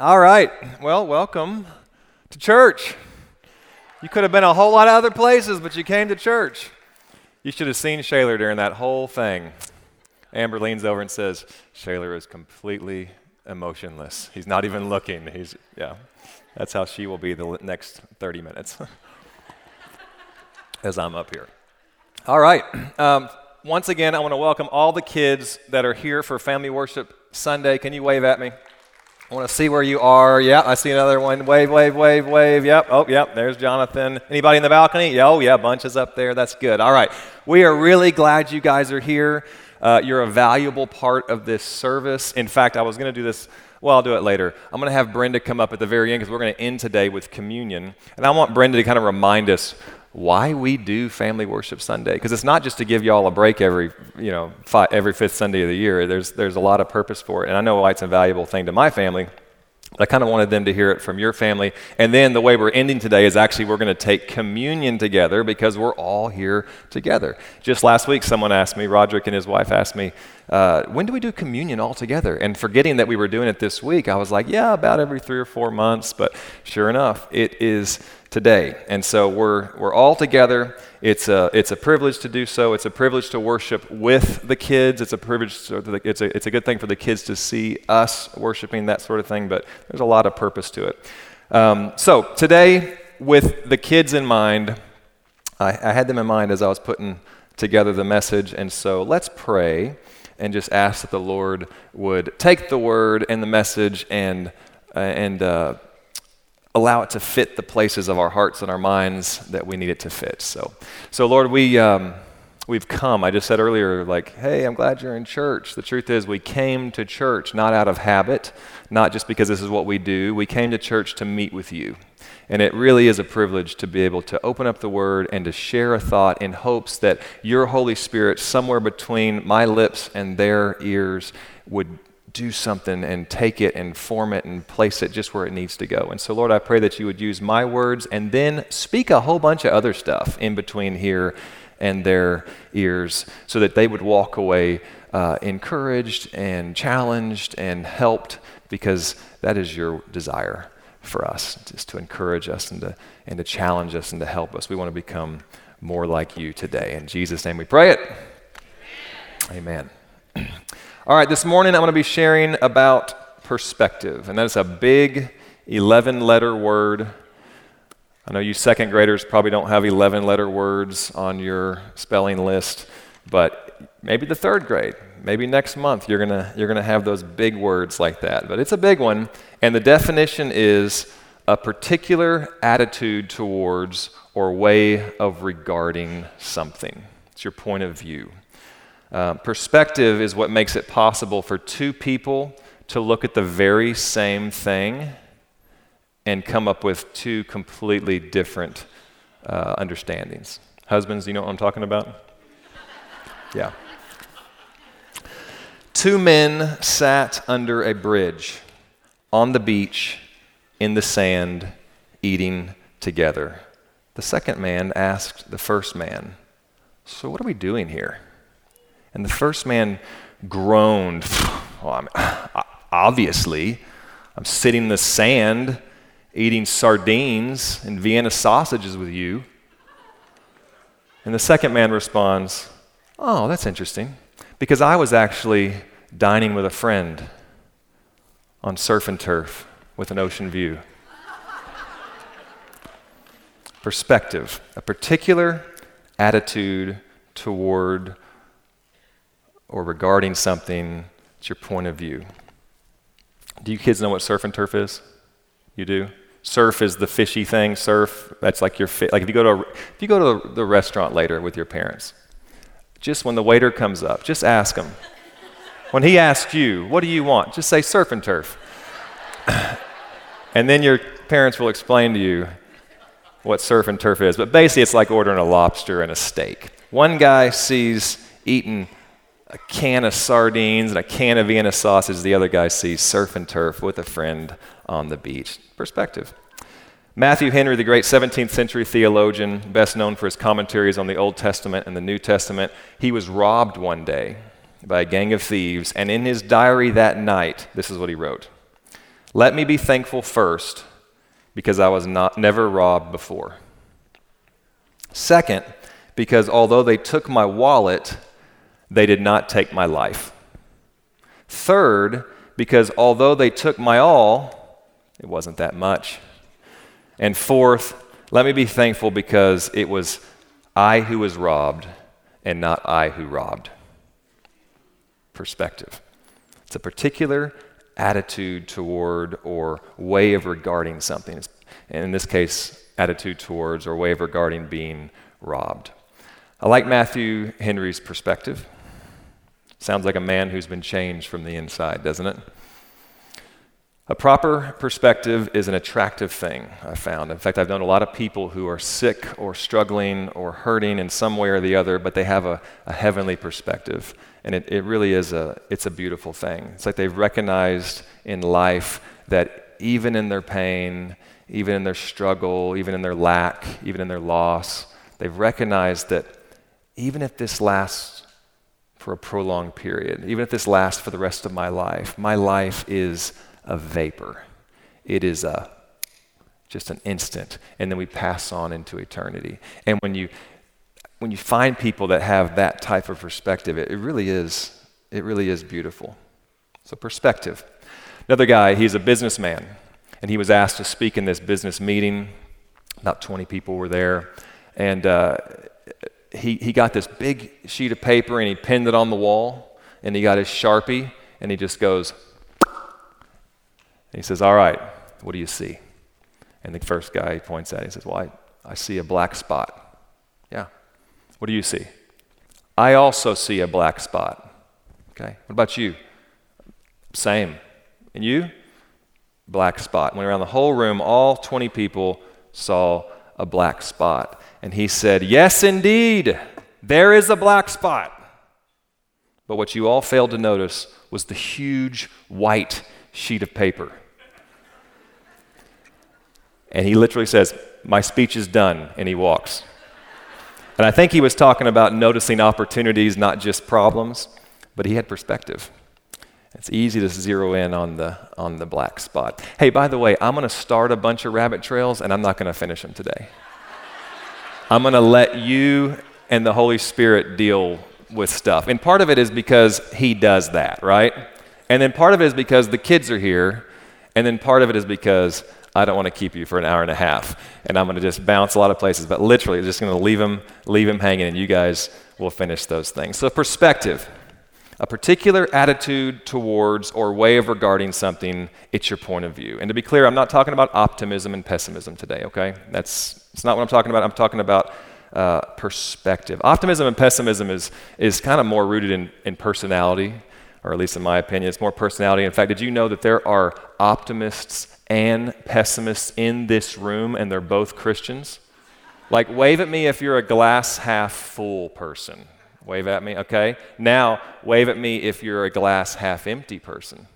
All right. Well, welcome to church. You could have been a whole lot of other places, but you came to church. You should have seen Shaler during that whole thing. Amber leans over and says, Shaler is completely emotionless. He's not even looking. He's, yeah. That's how she will be the next 30 minutes as I'm up here. All right. Um, once again, I want to welcome all the kids that are here for Family Worship Sunday. Can you wave at me? I want to see where you are. Yeah, I see another one. Wave, wave, wave, wave. Yep. Oh, yep. There's Jonathan. Anybody in the balcony? Yeah, oh, yeah. Bunches up there. That's good. All right. We are really glad you guys are here. Uh, you're a valuable part of this service. In fact, I was going to do this. Well, I'll do it later. I'm going to have Brenda come up at the very end because we're going to end today with communion. And I want Brenda to kind of remind us why we do Family Worship Sunday. Because it's not just to give y'all a break every, you know, five, every fifth Sunday of the year. There's, there's a lot of purpose for it. And I know why it's a valuable thing to my family. I kind of wanted them to hear it from your family. And then the way we're ending today is actually we're going to take communion together because we're all here together. Just last week, someone asked me, Roderick and his wife asked me, uh, when do we do communion all together? And forgetting that we were doing it this week, I was like, yeah, about every three or four months. But sure enough, it is today. And so we're, we're all together. It's a, it's a privilege to do so. It's a privilege to worship with the kids. It's a privilege, it's, a, it's a good thing for the kids to see us worshiping, that sort of thing, but there's a lot of purpose to it. Um, so today, with the kids in mind, I, I had them in mind as I was putting together the message, and so let's pray and just ask that the Lord would take the word and the message and, uh, and uh, allow it to fit the places of our hearts and our minds that we need it to fit. So, so Lord, we, um, we've come. I just said earlier, like, hey, I'm glad you're in church. The truth is, we came to church not out of habit, not just because this is what we do. We came to church to meet with you. And it really is a privilege to be able to open up the Word and to share a thought in hopes that your Holy Spirit, somewhere between my lips and their ears, would do something and take it and form it and place it just where it needs to go. And so, Lord, I pray that you would use my words and then speak a whole bunch of other stuff in between here and their ears so that they would walk away uh, encouraged and challenged and helped because that is your desire for us, just to encourage us and to, and to challenge us and to help us. We want to become more like you today. In Jesus' name we pray it. Amen. Amen. All right, this morning I'm going to be sharing about perspective, and that's a big 11 letter word. I know you second graders probably don't have 11 letter words on your spelling list, but maybe the third grade, maybe next month you're going you're going to have those big words like that. But it's a big one, and the definition is a particular attitude towards or way of regarding something. It's your point of view. Uh, perspective is what makes it possible for two people to look at the very same thing and come up with two completely different uh, understandings. Husbands, you know what I'm talking about? Yeah. Two men sat under a bridge on the beach in the sand eating together. The second man asked the first man, So, what are we doing here? And the first man groaned. Well, I'm, obviously, I'm sitting in the sand eating sardines and Vienna sausages with you. And the second man responds, Oh, that's interesting. Because I was actually dining with a friend on surf and turf with an ocean view. Perspective, a particular attitude toward or regarding something, it's your point of view. Do you kids know what surf and turf is? You do? Surf is the fishy thing. Surf, that's like your fi- like if you go to a, if you go to the restaurant later with your parents, just when the waiter comes up, just ask him. when he asks you, "What do you want?" Just say surf and turf. and then your parents will explain to you what surf and turf is. But basically, it's like ordering a lobster and a steak. One guy sees eating a can of sardines and a can of Vienna sausage. The other guy sees surf and turf with a friend on the beach. Perspective. Matthew Henry, the great 17th century theologian, best known for his commentaries on the Old Testament and the New Testament, he was robbed one day by a gang of thieves, and in his diary that night, this is what he wrote Let me be thankful first because I was not, never robbed before. Second, because although they took my wallet, they did not take my life. Third, because although they took my all, it wasn't that much. And fourth, let me be thankful because it was I who was robbed and not I who robbed. Perspective. It's a particular attitude toward or way of regarding something. And in this case, attitude towards or way of regarding being robbed. I like Matthew Henry's perspective. Sounds like a man who's been changed from the inside, doesn't it? A proper perspective is an attractive thing, I found. In fact, I've known a lot of people who are sick or struggling or hurting in some way or the other, but they have a, a heavenly perspective. And it, it really is a, it's a beautiful thing. It's like they've recognized in life that even in their pain, even in their struggle, even in their lack, even in their loss, they've recognized that even if this lasts for a prolonged period, even if this lasts for the rest of my life, my life is a vapor. It is a just an instant, and then we pass on into eternity. And when you when you find people that have that type of perspective, it, it really is it really is beautiful. So perspective. Another guy, he's a businessman, and he was asked to speak in this business meeting. About 20 people were there, and uh, he, he got this big sheet of paper and he pinned it on the wall, and he got his sharpie, and he just goes, and he says, All right, what do you see? And the first guy he points at, he says, Well, I, I see a black spot. Yeah. What do you see? I also see a black spot. Okay. What about you? Same. And you? Black spot. Went around the whole room, all 20 people saw a black spot. And he said, Yes, indeed, there is a black spot. But what you all failed to notice was the huge white sheet of paper. And he literally says, My speech is done, and he walks. And I think he was talking about noticing opportunities, not just problems, but he had perspective. It's easy to zero in on the, on the black spot. Hey, by the way, I'm going to start a bunch of rabbit trails, and I'm not going to finish them today. I'm going to let you and the Holy Spirit deal with stuff. And part of it is because he does that, right? And then part of it is because the kids are here. And then part of it is because I don't want to keep you for an hour and a half. And I'm going to just bounce a lot of places. But literally, just going to leave him, leave him hanging, and you guys will finish those things. So, perspective a particular attitude towards or way of regarding something, it's your point of view. And to be clear, I'm not talking about optimism and pessimism today, okay? That's, that's not what I'm talking about. I'm talking about uh, perspective. Optimism and pessimism is, is kind of more rooted in, in personality or at least in my opinion, it's more personality. In fact, did you know that there are optimists and pessimists in this room, and they're both Christians? Like, wave at me if you're a glass half full person. Wave at me, okay? Now, wave at me if you're a glass half empty person.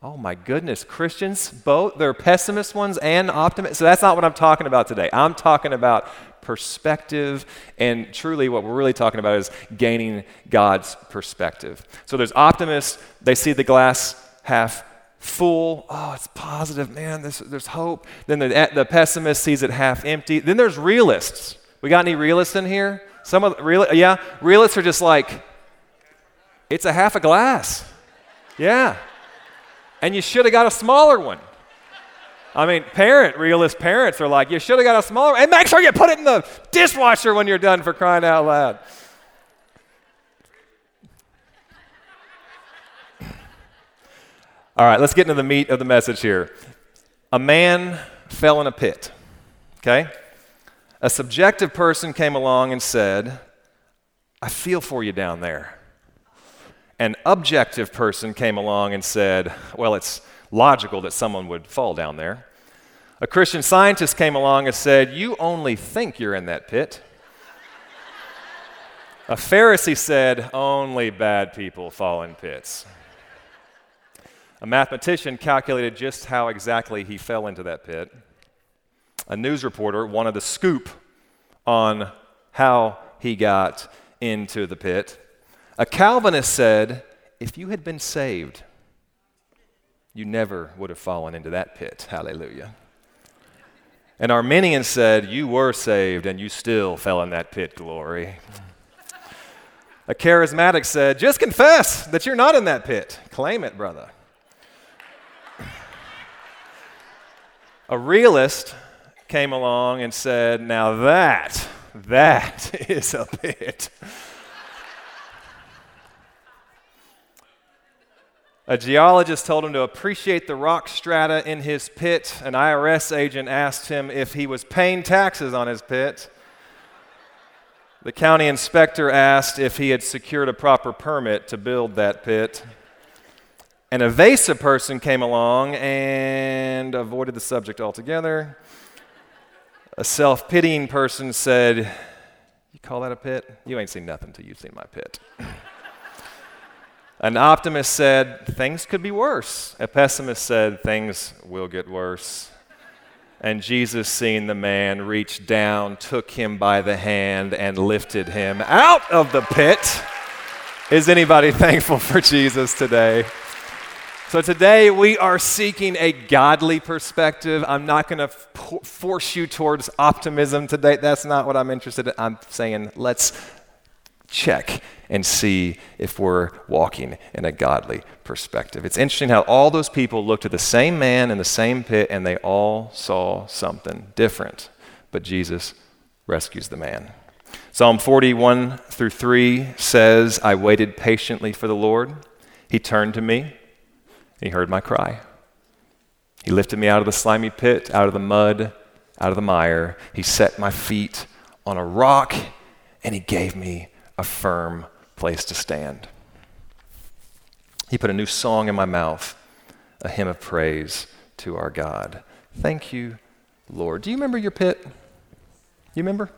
Oh my goodness, Christians, both, they're pessimist ones and optimists. So that's not what I'm talking about today. I'm talking about perspective. And truly, what we're really talking about is gaining God's perspective. So there's optimists, they see the glass half full. Oh, it's positive, man. There's, there's hope. Then the, the pessimist sees it half empty. Then there's realists. We got any realists in here? Some of real, yeah, realists are just like, it's a half a glass. Yeah. And you should have got a smaller one. I mean, parent, realist parents are like, you should have got a smaller, and make sure you put it in the dishwasher when you're done for crying out loud. All right, let's get into the meat of the message here. A man fell in a pit, okay? A subjective person came along and said, I feel for you down there. An objective person came along and said, Well, it's logical that someone would fall down there. A Christian scientist came along and said, You only think you're in that pit. A Pharisee said, Only bad people fall in pits. A mathematician calculated just how exactly he fell into that pit. A news reporter wanted the scoop on how he got into the pit. A Calvinist said, If you had been saved, you never would have fallen into that pit. Hallelujah. An Arminian said, You were saved and you still fell in that pit, glory. A charismatic said, Just confess that you're not in that pit. Claim it, brother. A realist came along and said, Now that, that is a pit. A geologist told him to appreciate the rock strata in his pit. An IRS agent asked him if he was paying taxes on his pit. The county inspector asked if he had secured a proper permit to build that pit. An evasive person came along and avoided the subject altogether. A self pitying person said, You call that a pit? You ain't seen nothing till you've seen my pit. An optimist said, Things could be worse. A pessimist said, Things will get worse. And Jesus, seeing the man, reached down, took him by the hand, and lifted him out of the pit. Is anybody thankful for Jesus today? So, today we are seeking a godly perspective. I'm not going to f- force you towards optimism today. That's not what I'm interested in. I'm saying let's check and see if we're walking in a godly perspective. It's interesting how all those people looked at the same man in the same pit and they all saw something different. But Jesus rescues the man. Psalm 41 through 3 says, I waited patiently for the Lord. He turned to me, he heard my cry. He lifted me out of the slimy pit, out of the mud, out of the mire. He set my feet on a rock, and he gave me a firm place to stand. He put a new song in my mouth, a hymn of praise to our God. Thank you, Lord. Do you remember your pit? You remember?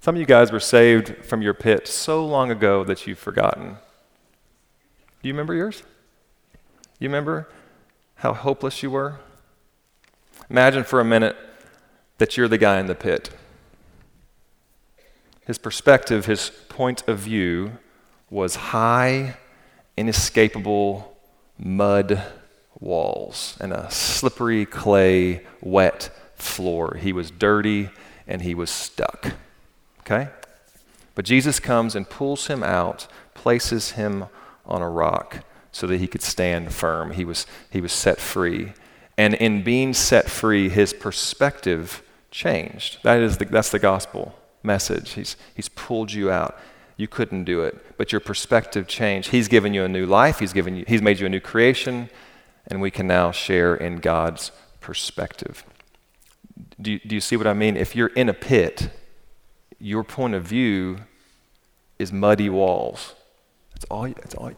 Some of you guys were saved from your pit so long ago that you've forgotten. Do you remember yours? You remember how hopeless you were? Imagine for a minute that you're the guy in the pit. His perspective, his point of view was high, inescapable mud walls and a slippery clay, wet floor. He was dirty and he was stuck. Okay? But Jesus comes and pulls him out, places him on a rock so that he could stand firm. He was, he was set free. And in being set free, his perspective changed. That is the, that's the gospel message. He's, he's pulled you out. You couldn't do it, but your perspective changed. He's given you a new life. He's given you, He's made you a new creation, and we can now share in God's perspective. Do you, do you see what I mean? If you're in a pit, your point of view is muddy walls. That's all. That's all.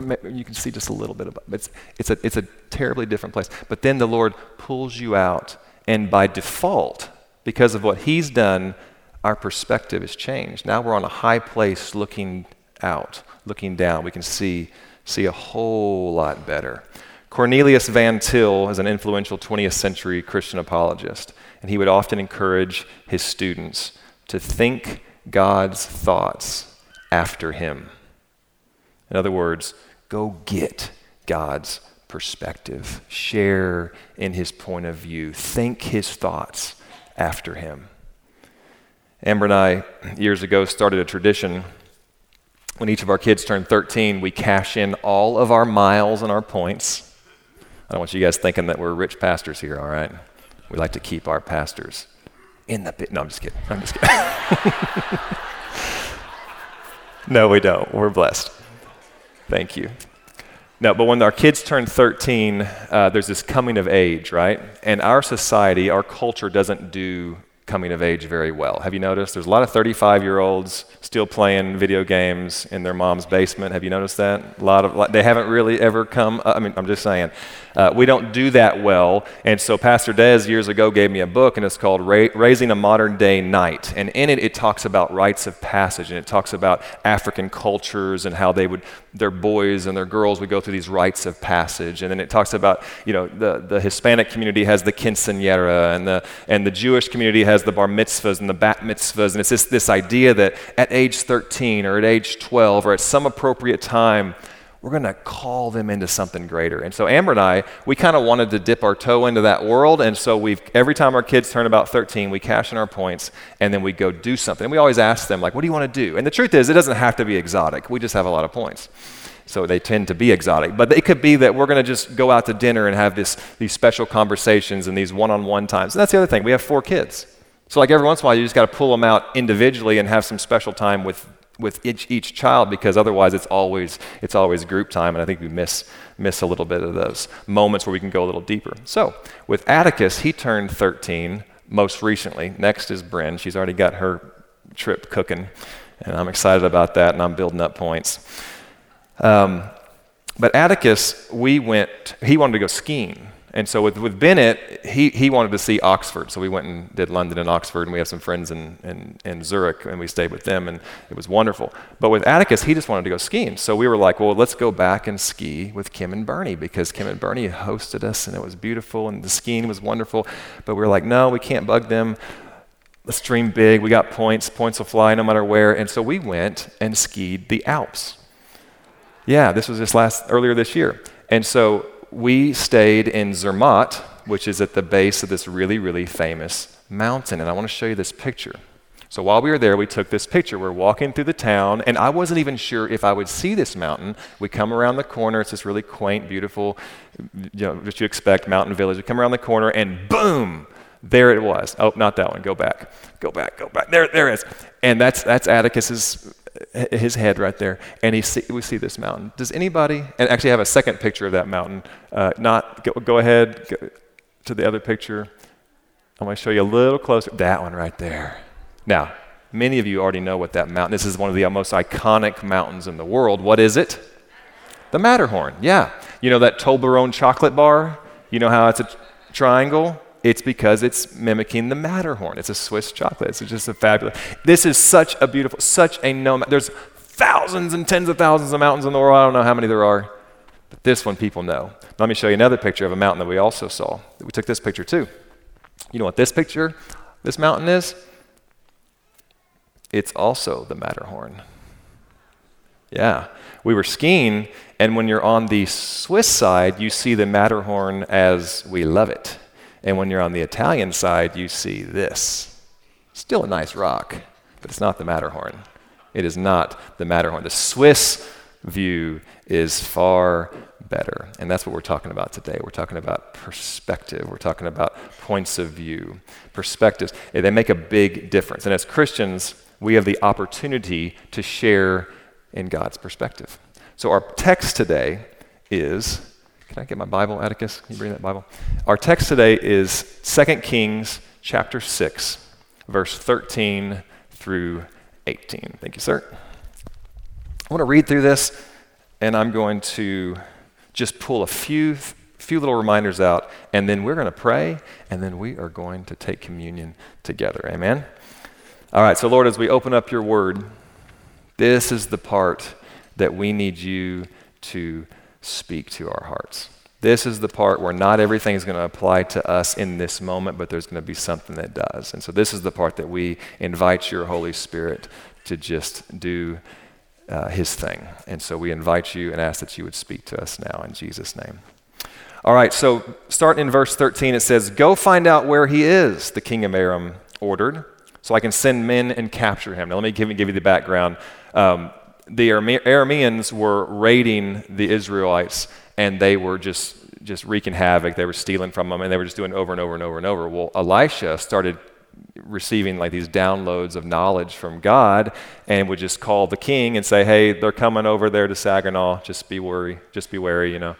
You can see just a little bit of it. It's, it's, a, it's a terribly different place. But then the Lord pulls you out, and by default, because of what He's done, our perspective has changed. Now we're on a high place looking out, looking down. We can see, see a whole lot better. Cornelius Van Til is an influential 20th century Christian apologist, and he would often encourage his students to think God's thoughts after him. In other words, go get God's perspective, share in his point of view, think his thoughts after him. Amber and I, years ago, started a tradition. When each of our kids turn 13, we cash in all of our miles and our points. I don't want you guys thinking that we're rich pastors here, all right? We like to keep our pastors in the pit. No, I'm just kidding. I'm just kidding. no, we don't. We're blessed. Thank you. No, but when our kids turn 13, uh, there's this coming of age, right? And our society, our culture doesn't do coming of age very well. Have you noticed? There's a lot of 35 year olds still playing video games in their mom's basement. Have you noticed that? A lot of they haven't really ever come. I mean, I'm just saying, uh, we don't do that well. And so Pastor Des years ago gave me a book, and it's called Ra- Raising a Modern Day Knight. And in it, it talks about rites of passage, and it talks about African cultures and how they would their boys and their girls would go through these rites of passage. And then it talks about you know the the Hispanic community has the quinceañera, and the and the Jewish community has has the bar mitzvahs and the bat mitzvahs, and it's this, this idea that at age 13 or at age 12 or at some appropriate time, we're going to call them into something greater. And so Amber and I, we kind of wanted to dip our toe into that world. And so we've, every time our kids turn about 13, we cash in our points and then we go do something. And we always ask them, like, what do you want to do? And the truth is, it doesn't have to be exotic. We just have a lot of points. So they tend to be exotic. But it could be that we're going to just go out to dinner and have this, these special conversations and these one on one times. And that's the other thing. We have four kids. So, like every once in a while, you just got to pull them out individually and have some special time with with each, each child because otherwise it's always it's always group time and i think we miss miss a little bit of those moments where we can go a little deeper. So with atticus he turned 13 most recently. Next is bryn. She's already got her trip cooking and i'm excited about that and i'm building up points. Um, but atticus we went he wanted to go skiing and so with, with Bennett, he, he wanted to see Oxford. So we went and did London and Oxford, and we have some friends in, in, in Zurich, and we stayed with them, and it was wonderful. But with Atticus, he just wanted to go skiing. So we were like, well, let's go back and ski with Kim and Bernie, because Kim and Bernie hosted us, and it was beautiful, and the skiing was wonderful. But we were like, no, we can't bug them. Let's dream big. We got points. Points will fly no matter where. And so we went and skied the Alps. Yeah, this was just last earlier this year. And so we stayed in Zermatt, which is at the base of this really, really famous mountain. And I want to show you this picture. So while we were there, we took this picture. We're walking through the town, and I wasn't even sure if I would see this mountain. We come around the corner. It's this really quaint, beautiful, you know, what you expect, mountain village. We come around the corner, and boom, there it was. Oh, not that one. Go back. Go back. Go back. There, there it is. And that's that's Atticus's his head right there, and he see, we see this mountain. Does anybody, and actually I have a second picture of that mountain. Uh, not, go, go ahead go to the other picture. I'm going to show you a little closer. That one right there. Now, many of you already know what that mountain. This is one of the most iconic mountains in the world. What is it? The Matterhorn. Yeah. You know that Toblerone chocolate bar? You know how it's a triangle? It's because it's mimicking the Matterhorn. It's a Swiss chocolate. It's just a fabulous. This is such a beautiful, such a no. There's thousands and tens of thousands of mountains in the world. I don't know how many there are, but this one people know. Let me show you another picture of a mountain that we also saw. We took this picture too. You know what this picture, this mountain is? It's also the Matterhorn. Yeah. We were skiing, and when you're on the Swiss side, you see the Matterhorn as we love it. And when you're on the Italian side, you see this. Still a nice rock, but it's not the Matterhorn. It is not the Matterhorn. The Swiss view is far better. And that's what we're talking about today. We're talking about perspective. We're talking about points of view, perspectives. They make a big difference. And as Christians, we have the opportunity to share in God's perspective. So our text today is can I get my Bible, Atticus? Can you bring that Bible? Our text today is 2 Kings chapter 6, verse 13 through 18. Thank you, sir. I want to read through this, and I'm going to just pull a few, few little reminders out, and then we're going to pray, and then we are going to take communion together. Amen? All right, so Lord, as we open up your word, this is the part that we need you to speak to our hearts. This is the part where not everything is going to apply to us in this moment, but there's going to be something that does. And so, this is the part that we invite your Holy Spirit to just do uh, his thing. And so, we invite you and ask that you would speak to us now in Jesus' name. All right, so starting in verse 13, it says, Go find out where he is, the king of Aram ordered, so I can send men and capture him. Now, let me give, give you the background. Um, the Arameans were raiding the Israelites and they were just, just wreaking havoc. They were stealing from them and they were just doing over and over and over and over. Well, Elisha started receiving like these downloads of knowledge from God and would just call the king and say, hey, they're coming over there to Saginaw. Just be wary, just be wary, you know.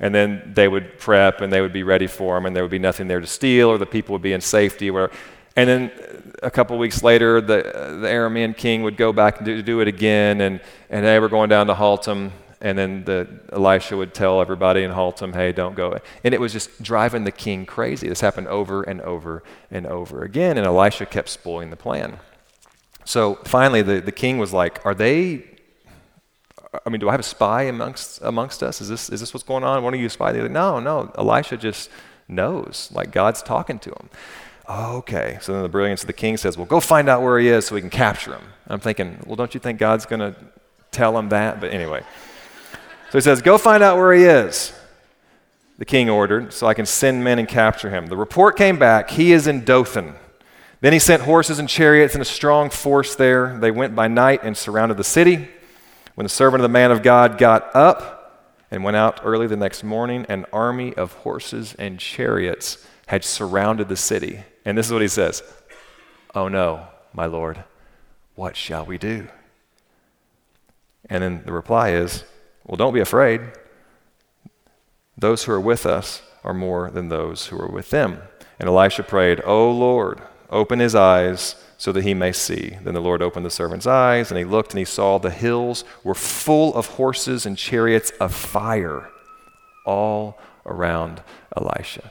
And then they would prep and they would be ready for them and there would be nothing there to steal or the people would be in safety. Where, and then a couple weeks later, the, the Aramean king would go back and do, do, it again, and, and they were going down to Haltom, and then the, Elisha would tell everybody in Haltom, hey, don't go. And it was just driving the king crazy. This happened over and over and over again, and Elisha kept spoiling the plan. So finally, the, the king was like, are they, I mean, do I have a spy amongst, amongst us? Is this, is this what's going on? One of you spy? They're Like, no, no, Elisha just knows, like God's talking to him. Oh, okay. So then the brilliance of the king says, Well, go find out where he is so we can capture him. I'm thinking, Well, don't you think God's going to tell him that? But anyway. So he says, Go find out where he is. The king ordered, so I can send men and capture him. The report came back, he is in Dothan. Then he sent horses and chariots and a strong force there. They went by night and surrounded the city. When the servant of the man of God got up and went out early the next morning, an army of horses and chariots had surrounded the city. And this is what he says Oh no, my Lord, what shall we do? And then the reply is, Well, don't be afraid. Those who are with us are more than those who are with them. And Elisha prayed, O Lord, open his eyes so that he may see. Then the Lord opened the servant's eyes, and he looked, and he saw the hills were full of horses and chariots of fire all around Elisha.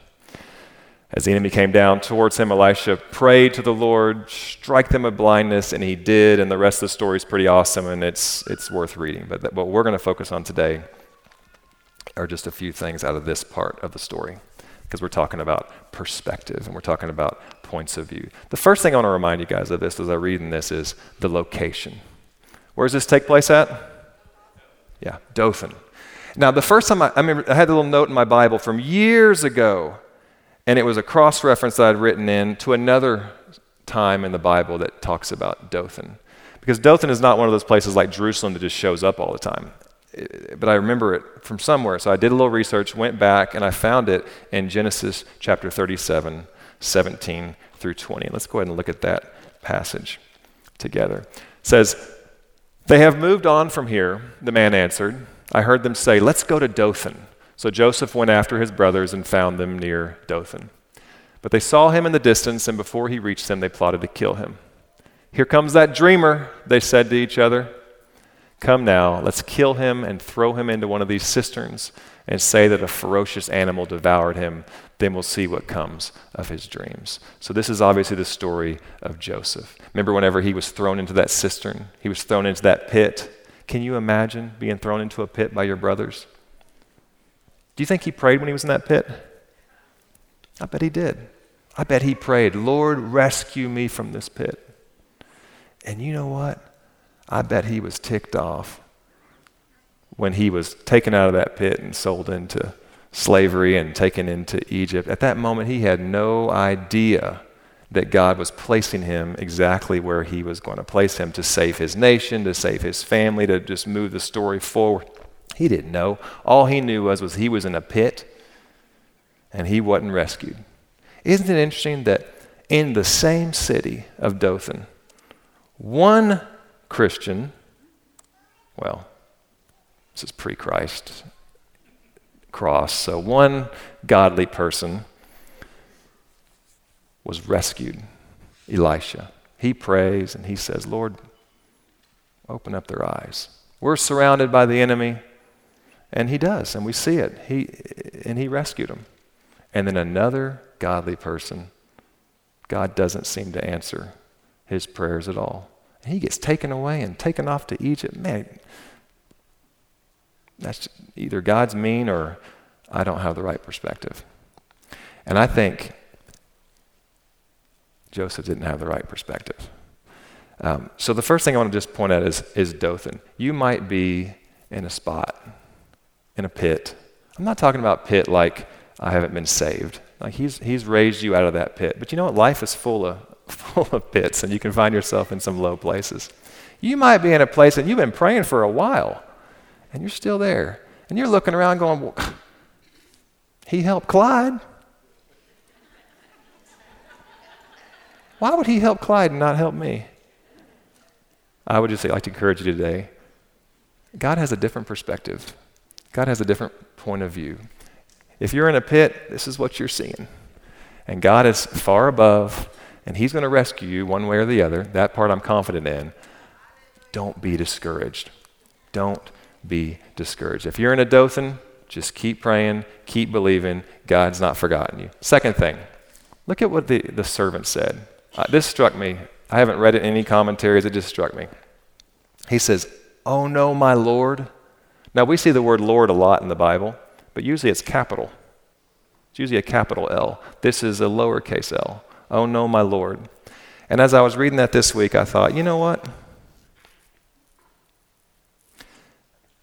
As the enemy came down towards him, Elisha prayed to the Lord, strike them with blindness, and he did. And the rest of the story is pretty awesome, and it's, it's worth reading. But that, what we're going to focus on today are just a few things out of this part of the story, because we're talking about perspective and we're talking about points of view. The first thing I want to remind you guys of this as I read in this is the location. Where does this take place at? Yeah, Dothan. Now, the first time I, I remember, I had a little note in my Bible from years ago, and it was a cross reference that I'd written in to another time in the Bible that talks about Dothan. Because Dothan is not one of those places like Jerusalem that just shows up all the time. But I remember it from somewhere. So I did a little research, went back, and I found it in Genesis chapter 37, 17 through 20. Let's go ahead and look at that passage together. It says, They have moved on from here, the man answered. I heard them say, Let's go to Dothan. So Joseph went after his brothers and found them near Dothan. But they saw him in the distance, and before he reached them, they plotted to kill him. Here comes that dreamer, they said to each other. Come now, let's kill him and throw him into one of these cisterns and say that a ferocious animal devoured him. Then we'll see what comes of his dreams. So, this is obviously the story of Joseph. Remember, whenever he was thrown into that cistern, he was thrown into that pit. Can you imagine being thrown into a pit by your brothers? Do you think he prayed when he was in that pit? I bet he did. I bet he prayed, Lord, rescue me from this pit. And you know what? I bet he was ticked off when he was taken out of that pit and sold into slavery and taken into Egypt. At that moment, he had no idea that God was placing him exactly where he was going to place him to save his nation, to save his family, to just move the story forward. He didn't know. All he knew was, was he was in a pit and he wasn't rescued. Isn't it interesting that in the same city of Dothan, one Christian, well, this is pre Christ cross, so one godly person was rescued, Elisha. He prays and he says, Lord, open up their eyes. We're surrounded by the enemy, and he does, and we see it. He, and he rescued him. And then another godly person, God doesn't seem to answer his prayers at all. And he gets taken away and taken off to Egypt. Man, that's either God's mean or I don't have the right perspective. And I think Joseph didn't have the right perspective. Um, so the first thing I want to just point out is, is Dothan. You might be in a spot, in a pit. I'm not talking about pit like I haven't been saved. Like he's, he's raised you out of that pit. But you know what? Life is full of, full of pits, and you can find yourself in some low places. You might be in a place and you've been praying for a while, and you're still there. And you're looking around going, well, he helped Clyde. Why would he help Clyde and not help me? I would just say, I'd like to encourage you today. God has a different perspective. God has a different point of view. If you're in a pit, this is what you're seeing. And God is far above, and He's going to rescue you one way or the other. That part I'm confident in. Don't be discouraged. Don't be discouraged. If you're in a Dothan, just keep praying, keep believing. God's not forgotten you. Second thing, look at what the, the servant said. Uh, this struck me. I haven't read it in any commentaries, it just struck me. He says, Oh no, my Lord. Now we see the word Lord a lot in the Bible but usually it's capital. It's usually a capital L. This is a lowercase l. Oh no, my Lord. And as I was reading that this week, I thought, you know what?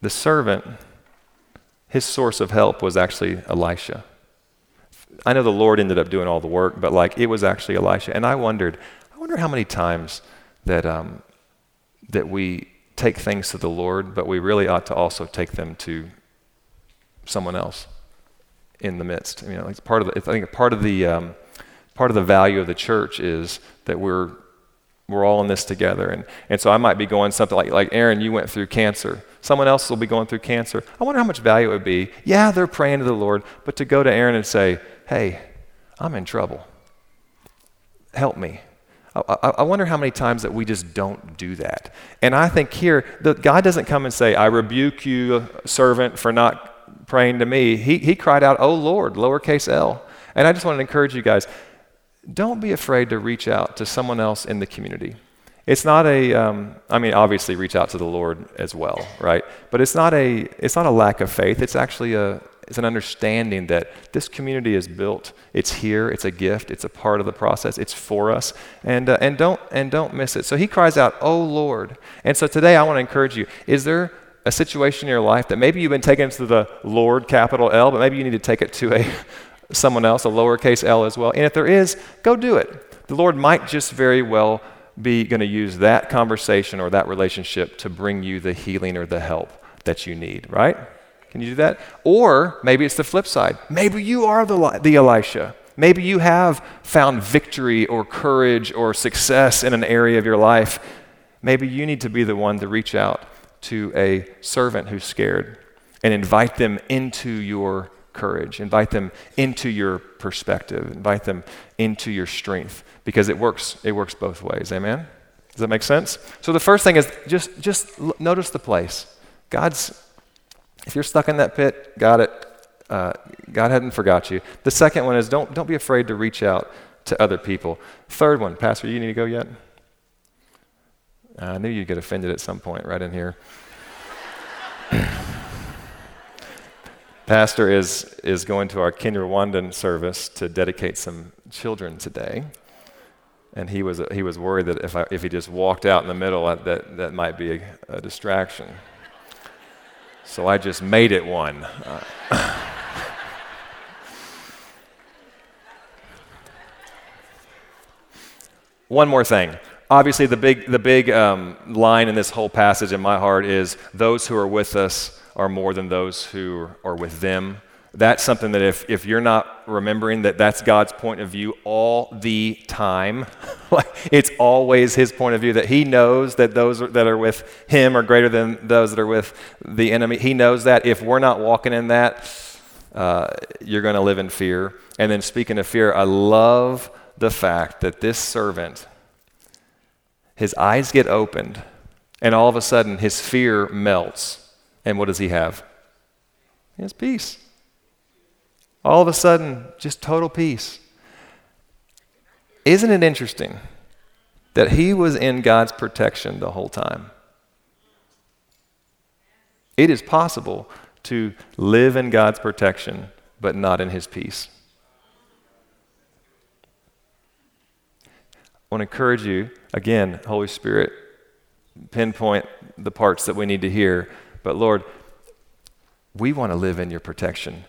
The servant his source of help was actually Elisha. I know the Lord ended up doing all the work, but like it was actually Elisha. And I wondered, I wonder how many times that um, that we take things to the Lord, but we really ought to also take them to someone else in the midst. You know, it's part of the, I think part of the um, part of the value of the church is that we're we're all in this together. And, and so I might be going something like, like Aaron, you went through cancer. Someone else will be going through cancer. I wonder how much value it would be. Yeah, they're praying to the Lord, but to go to Aaron and say, hey, I'm in trouble. Help me. I, I, wonder how many times that we just don't do that. And I think here, the, God doesn't come and say, I rebuke you, servant, for not praying to me. He, he cried out, Oh Lord, lowercase l. And I just want to encourage you guys don't be afraid to reach out to someone else in the community. It's not a, um, I mean, obviously reach out to the Lord as well, right? But it's not a, it's not a lack of faith. It's actually a, it's an understanding that this community is built. It's here. It's a gift. It's a part of the process. It's for us, and uh, and don't and don't miss it. So he cries out, "Oh Lord!" And so today I want to encourage you. Is there a situation in your life that maybe you've been taken to the Lord, capital L, but maybe you need to take it to a someone else, a lowercase l as well. And if there is, go do it. The Lord might just very well be going to use that conversation or that relationship to bring you the healing or the help that you need, right? Can you do that? Or maybe it's the flip side. Maybe you are the, the Elisha. Maybe you have found victory or courage or success in an area of your life. Maybe you need to be the one to reach out to a servant who's scared and invite them into your courage. Invite them into your perspective. Invite them into your strength because it works. It works both ways. Amen. Does that make sense? So the first thing is just just notice the place. God's. If you're stuck in that pit, got it. Uh, God hadn't forgot you. The second one is don't don't be afraid to reach out to other people. Third one, Pastor, you need to go yet? I knew you'd get offended at some point right in here. Pastor is, is going to our Kinyarwanda service to dedicate some children today. And he was, he was worried that if, I, if he just walked out in the middle, that, that might be a, a distraction. So I just made it one. Uh, one more thing. Obviously, the big, the big um, line in this whole passage in my heart is those who are with us are more than those who are with them. That's something that if, if you're not remembering that that's God's point of view all the time, like it's always his point of view that he knows that those that are with him are greater than those that are with the enemy. He knows that if we're not walking in that, uh, you're going to live in fear. And then speaking of fear, I love the fact that this servant, his eyes get opened, and all of a sudden his fear melts and what does he have? He has peace. All of a sudden, just total peace. Isn't it interesting that he was in God's protection the whole time? It is possible to live in God's protection, but not in his peace. I want to encourage you, again, Holy Spirit, pinpoint the parts that we need to hear but Lord, we want to live in your protection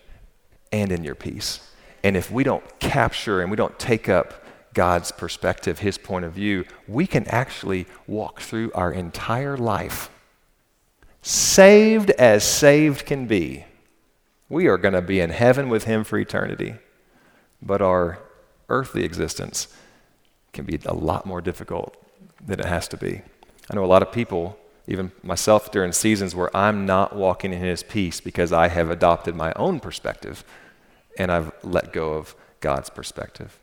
and in your peace. And if we don't capture and we don't take up God's perspective, His point of view, we can actually walk through our entire life saved as saved can be. We are going to be in heaven with Him for eternity. But our earthly existence can be a lot more difficult than it has to be. I know a lot of people even myself during seasons where I'm not walking in His peace because I have adopted my own perspective and I've let go of God's perspective.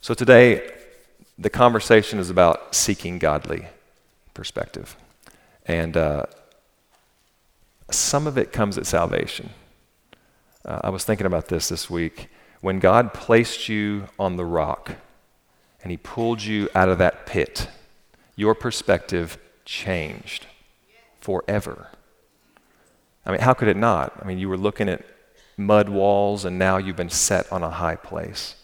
So today, the conversation is about seeking godly perspective. And uh, some of it comes at salvation. Uh, I was thinking about this this week. When God placed you on the rock and He pulled you out of that pit, your perspective changed forever. I mean, how could it not? I mean, you were looking at mud walls and now you've been set on a high place.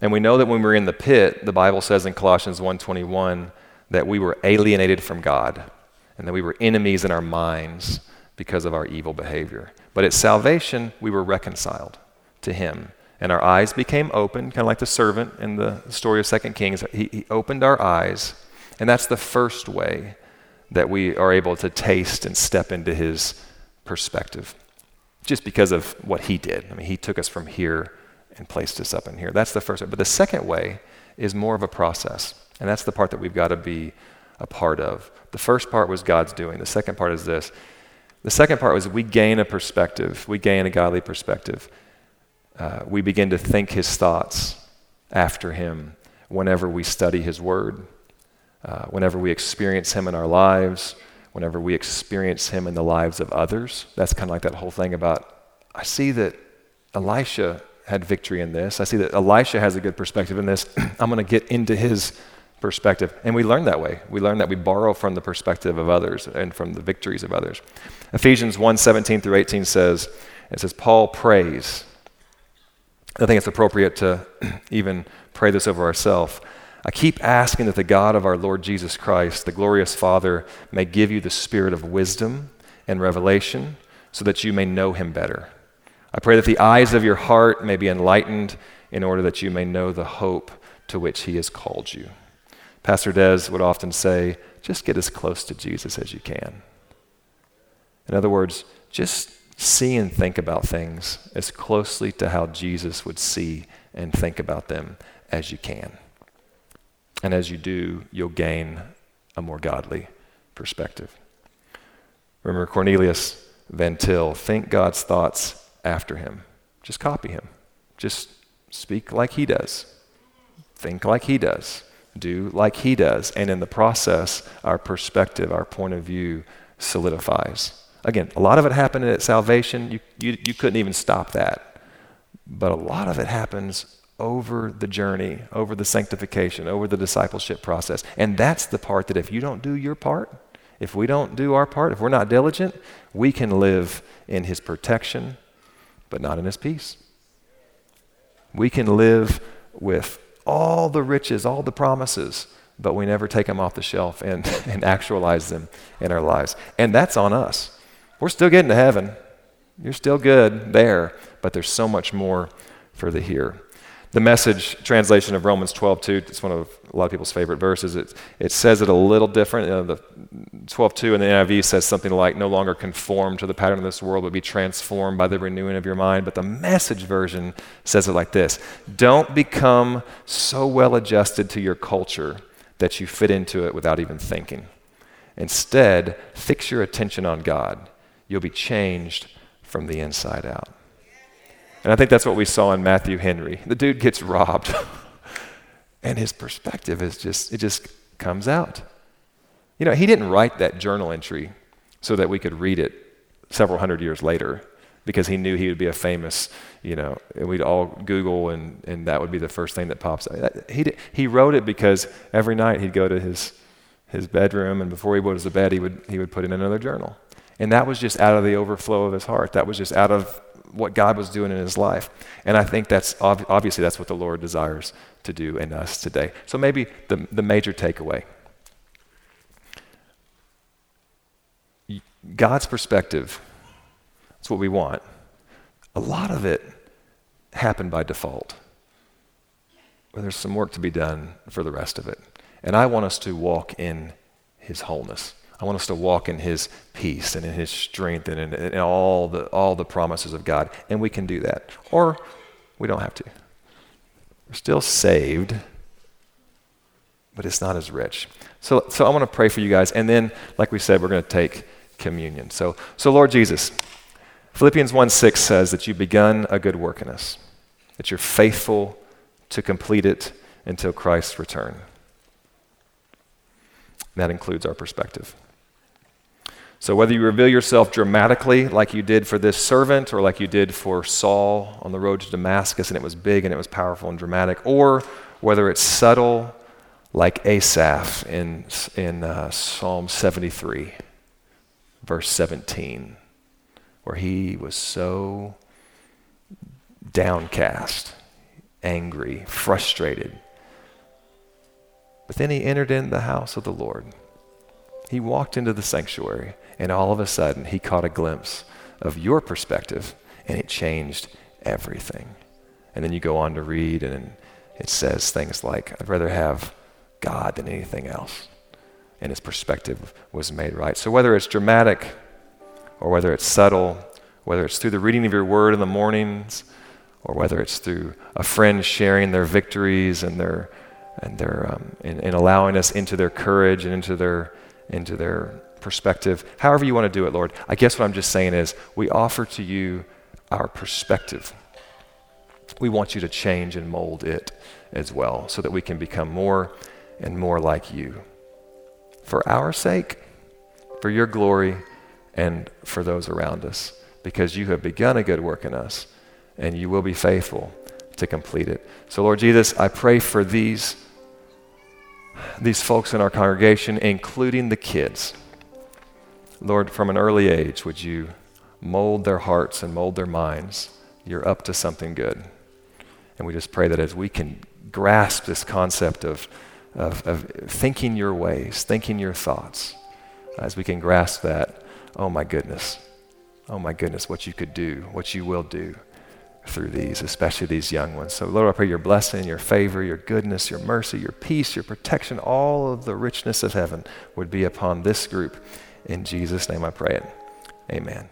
And we know that when we're in the pit, the Bible says in Colossians 1:21 that we were alienated from God and that we were enemies in our minds because of our evil behavior. But at salvation, we were reconciled to Him. And our eyes became open, kind of like the servant in the story of Second Kings. He, he opened our eyes. And that's the first way that we are able to taste and step into His perspective, just because of what He did. I mean, He took us from here and placed us up in here. That's the first way. But the second way is more of a process. And that's the part that we've got to be a part of. The first part was God's doing. The second part is this. The second part was we gain a perspective, we gain a godly perspective. Uh, we begin to think his thoughts after him whenever we study his word, uh, whenever we experience him in our lives, whenever we experience him in the lives of others. That's kind of like that whole thing about I see that Elisha had victory in this. I see that Elisha has a good perspective in this. I'm going to get into his perspective. And we learn that way. We learn that we borrow from the perspective of others and from the victories of others. Ephesians 1 17 through 18 says, it says, Paul prays. I think it's appropriate to even pray this over ourselves. I keep asking that the God of our Lord Jesus Christ, the glorious Father, may give you the spirit of wisdom and revelation so that you may know him better. I pray that the eyes of your heart may be enlightened in order that you may know the hope to which he has called you Pastor Des would often say, just get as close to Jesus as you can. In other words, just see and think about things as closely to how Jesus would see and think about them as you can. And as you do, you'll gain a more godly perspective. Remember Cornelius Van Til, think God's thoughts after him. Just copy him. Just speak like he does. Think like he does do like he does. And in the process, our perspective, our point of view solidifies. Again, a lot of it happened at salvation. You, you, you couldn't even stop that. But a lot of it happens over the journey, over the sanctification, over the discipleship process. And that's the part that if you don't do your part, if we don't do our part, if we're not diligent, we can live in his protection, but not in his peace. We can live with all the riches, all the promises, but we never take them off the shelf and, and actualize them in our lives. And that's on us. We're still getting to heaven. You're still good there, but there's so much more for the here. The message translation of Romans 12:2, it's one of a lot of people's favorite verses. It, it says it a little different. Uh, the 12:2 in the NIV says something like, "No longer conform to the pattern of this world, but be transformed by the renewing of your mind." But the message version says it like this: Don't become so well adjusted to your culture that you fit into it without even thinking. Instead, fix your attention on God. You'll be changed from the inside out. And I think that's what we saw in Matthew Henry. The dude gets robbed. and his perspective is just, it just comes out. You know, he didn't write that journal entry so that we could read it several hundred years later because he knew he would be a famous, you know, and we'd all Google and, and that would be the first thing that pops up. Uh, he, did, he wrote it because every night he'd go to his, his bedroom and before he goes to bed, he would, he would put in another journal. And that was just out of the overflow of his heart. That was just out of what God was doing in his life. And I think that's obviously that's what the Lord desires to do in us today. So maybe the, the major takeaway God's perspective, that's what we want. A lot of it happened by default. But there's some work to be done for the rest of it. And I want us to walk in his wholeness. I want us to walk in His peace and in His strength and in, in, all, the, all the promises of God. And we can do that. Or we don't have to. We're still saved, but it's not as rich. So, so I want to pray for you guys. And then, like we said, we're going to take communion. So, so Lord Jesus, Philippians 1 6 says that you've begun a good work in us, that you're faithful to complete it until Christ's return. that includes our perspective. So, whether you reveal yourself dramatically, like you did for this servant, or like you did for Saul on the road to Damascus, and it was big and it was powerful and dramatic, or whether it's subtle, like Asaph in, in uh, Psalm 73, verse 17, where he was so downcast, angry, frustrated. But then he entered in the house of the Lord. He walked into the sanctuary, and all of a sudden, he caught a glimpse of your perspective, and it changed everything. And then you go on to read, and it says things like, I'd rather have God than anything else. And his perspective was made right. So, whether it's dramatic or whether it's subtle, whether it's through the reading of your word in the mornings, or whether it's through a friend sharing their victories and their and their um, and, allowing us into their courage and into their into their perspective. However you want to do it, Lord. I guess what I'm just saying is we offer to you our perspective. We want you to change and mold it as well so that we can become more and more like you. For our sake, for your glory, and for those around us, because you have begun a good work in us, and you will be faithful to complete it. So, Lord Jesus, I pray for these, these folks in our congregation, including the kids. Lord, from an early age, would you mold their hearts and mold their minds? You're up to something good. And we just pray that as we can grasp this concept of, of, of thinking your ways, thinking your thoughts, as we can grasp that, oh my goodness, oh my goodness, what you could do, what you will do through these, especially these young ones. So, Lord, I pray your blessing, your favor, your goodness, your mercy, your peace, your protection, all of the richness of heaven would be upon this group. In Jesus' name I pray it. Amen.